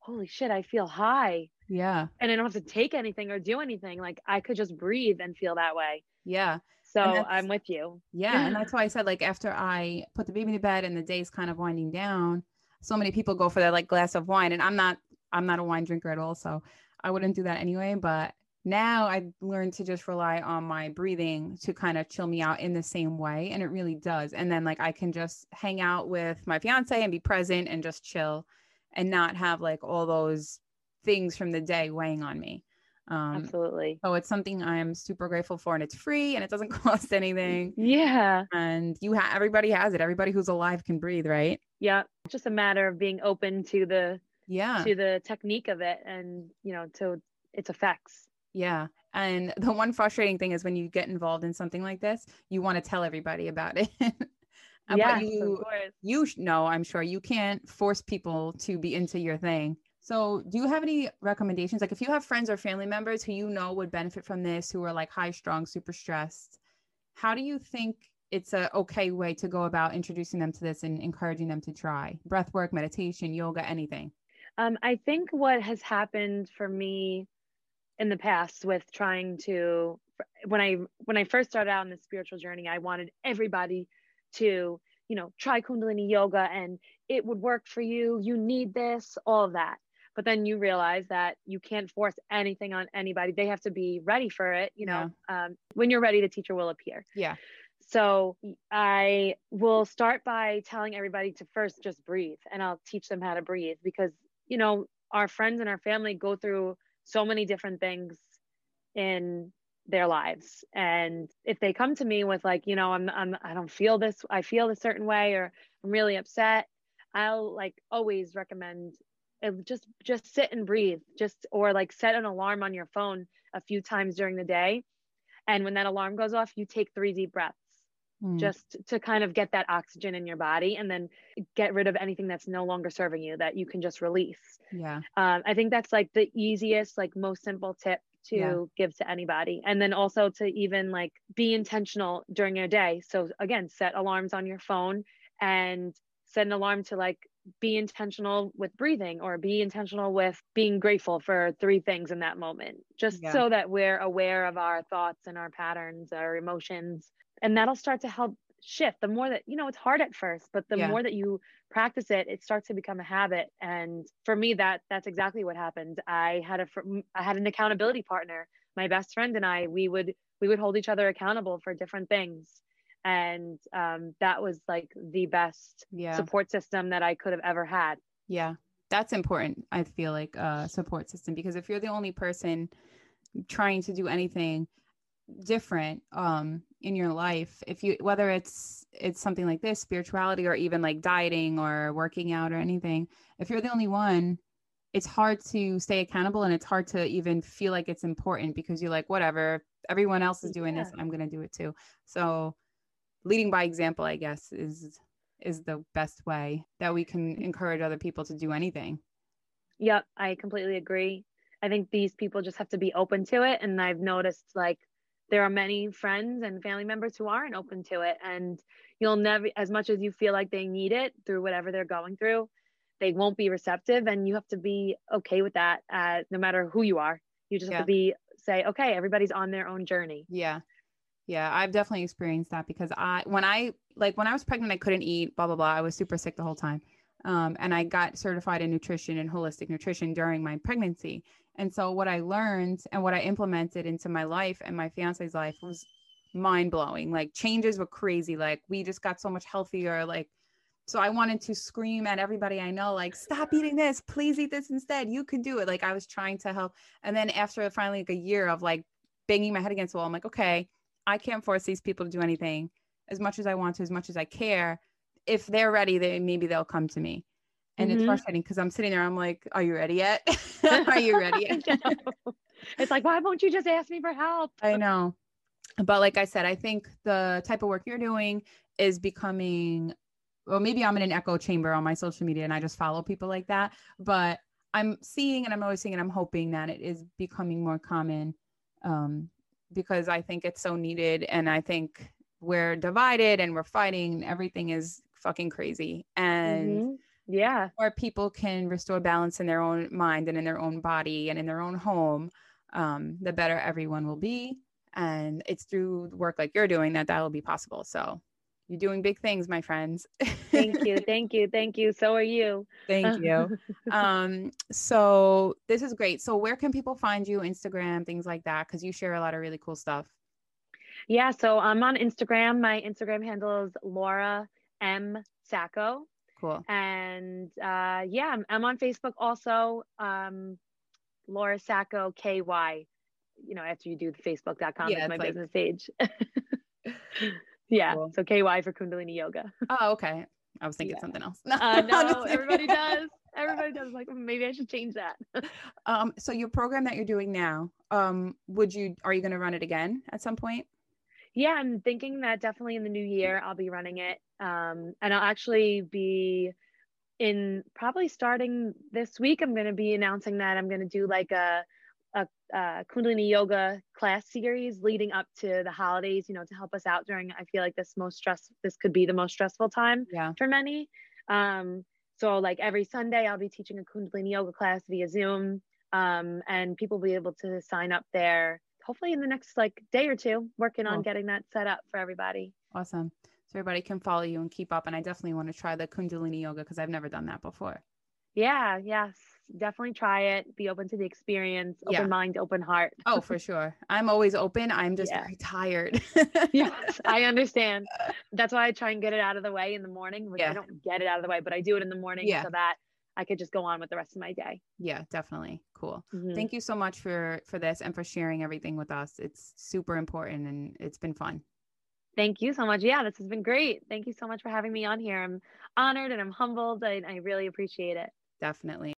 holy shit, I feel high. Yeah. And I don't have to take anything or do anything. Like I could just breathe and feel that way. Yeah. So I'm with you. Yeah, and that's why I said like after I put the baby to bed and the day's kind of winding down, so many people go for that like glass of wine, and I'm not I'm not a wine drinker at all, so I wouldn't do that anyway. But now I've learned to just rely on my breathing to kind of chill me out in the same way. And it really does. And then like I can just hang out with my fiance and be present and just chill and not have like all those things from the day weighing on me. Um, Absolutely. So it's something I'm super grateful for, and it's free and it doesn't cost anything. Yeah. And you have everybody has it. Everybody who's alive can breathe, right? Yeah. It's just a matter of being open to the yeah. to the technique of it and you know to its effects yeah. And the one frustrating thing is when you get involved in something like this you want to tell everybody about it. Uh, yeah you you know i'm sure you can't force people to be into your thing. So do you have any recommendations? Like if you have friends or family members who you know would benefit from this who are like high strung super stressed how do you think it's a okay way to go about introducing them to this and encouraging them to try? Breath work meditation yoga anything um, I think what has happened for me in the past with trying to when I when I first started out on the spiritual journey, I wanted everybody to, you know, try Kundalini yoga and it would work for you. You need this, all of that. But then you realize that you can't force anything on anybody. They have to be ready for it. You know, yeah. um, when you're ready, the teacher will appear. Yeah. So I will start by telling everybody to first just breathe and I'll teach them how to breathe because you know, our friends and our family go through so many different things in their lives. And if they come to me with like, you know, I'm, I'm, I don't feel this, I feel a certain way, or I'm really upset, I'll like always recommend it, just, just sit and breathe just, or like set an alarm on your phone a few times during the day. And when that alarm goes off, you take three deep breaths mm. just to kind of get that oxygen in your body and then get rid of anything that's no longer serving you that you can just release. Yeah. Um, I think that's like the easiest, like most simple tip to yeah. give to anybody. And then also to even like be intentional during your day. So again, set alarms on your phone and set an alarm to like be intentional with breathing or be intentional with being grateful for three things in that moment just yeah. so that we're aware of our thoughts and our patterns our emotions and that'll start to help shift. The more that you know it's hard at first but the yeah. more that you practice it it starts to become a habit. And for me that that's exactly what happened. I had a i had an accountability partner. My best friend and i we would we would hold each other accountable for different things. And um, that was like the best yeah. support system that i could have ever had. Yeah. That's important i feel like a uh, support system because if you're the only person trying to do anything different um in your life if you whether it's it's something like this spirituality or even like dieting or working out or anything if you're the only one it's hard to stay accountable and it's hard to even feel like it's important because you're like whatever everyone else is doing yeah. this i'm going to do it too so leading by example i guess is is the best way that we can encourage other people to do anything yep i completely agree I think these people just have to be open to it. And I've noticed like there are many friends and family members who aren't open to it. And you'll never, as much as you feel like they need it through whatever they're going through, they won't be receptive. And you have to be okay with that, uh, no matter who you are. You just yeah. have to be, say, okay, everybody's on their own journey. Yeah. Yeah, I've definitely experienced that because I, when I, like, when I was pregnant, I couldn't eat, blah, blah, blah. I was super sick the whole time. Um, and I got certified in nutrition and holistic nutrition during my pregnancy. And so what I learned and what I implemented into my life and my fiance's life was mind blowing. Like changes were crazy. Like we just got so much healthier. Like, so I wanted to scream at everybody I know, like, stop eating this, please eat this instead. You could do it. Like I was trying to help. And then after finally like a year of like banging my head against the wall, I'm like, okay, I can't force these people to do anything as much as I want to, as much as I care if they're ready, they maybe they'll come to me. And mm-hmm. it's frustrating because I'm sitting there, I'm like, Are you ready yet? Are you ready yet? it's like, why won't you just ask me for help? I know. But like I said, I think the type of work you're doing is becoming well, maybe I'm in an echo chamber on my social media and I just follow people like that. But I'm seeing and I'm always seeing and I'm hoping that it is becoming more common um, because I think it's so needed. And I think we're divided and we're fighting. Everything is fucking crazy. And mm-hmm. Yeah, where people can restore balance in their own mind and in their own body and in their own home, um, the better everyone will be. And it's through work like you're doing that that will be possible. So you're doing big things, my friends. thank you. Thank you. Thank you. So are you. Thank you. um, so this is great. So where can people find you? Instagram, things like that, because you share a lot of really cool stuff. Yeah, so I'm on Instagram. My Instagram handle is Laura M Sacco. Cool. And uh, yeah, I'm, I'm, on Facebook also. Um, Laura Sacco KY. You know, after you do the Facebook.com, yeah, it's my like... business page. yeah, cool. so KY for Kundalini Yoga. Oh, okay. I was thinking yeah. something else. No, uh, no everybody does. Everybody does. Like maybe I should change that. um, so your program that you're doing now, um, would you are you going to run it again at some point? Yeah, I'm thinking that definitely in the new year I'll be running it. Um, and I'll actually be in probably starting this week. I'm going to be announcing that I'm going to do like a, a, a, Kundalini yoga class series leading up to the holidays, you know, to help us out during, I feel like this most stress, this could be the most stressful time yeah. for many. Um, so like every Sunday I'll be teaching a Kundalini yoga class via Zoom. Um, and people will be able to sign up there hopefully in the next like day or two, working cool. on getting that set up for everybody. Awesome. So everybody can follow you and keep up. And I definitely want to try the Kundalini yoga because I've never done that before. Yeah, yes. Definitely try it. Be open to the experience, open yeah. mind, open heart. oh, for sure. I'm always open. I'm just yeah. very tired. yes, I understand. That's why I try and get it out of the way in the morning. Which yeah. I don't get it out of the way, but I do it in the morning yeah. so that I could just go on with the rest of my day. Yeah, definitely. Cool. Mm-hmm. Thank you so much for for this and for sharing everything with us. It's super important and it's been fun. Thank you so much. Yeah, this has been great. Thank you so much for having me on here. I'm honored and I'm humbled. I, I really appreciate it. Definitely.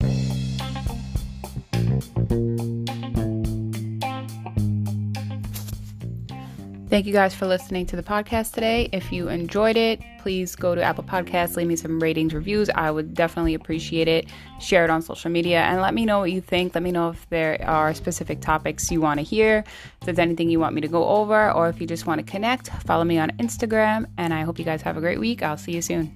Thank you guys for listening to the podcast today. If you enjoyed it, please go to Apple Podcasts, leave me some ratings, reviews. I would definitely appreciate it. Share it on social media and let me know what you think. Let me know if there are specific topics you want to hear, if there's anything you want me to go over, or if you just want to connect. Follow me on Instagram, and I hope you guys have a great week. I'll see you soon.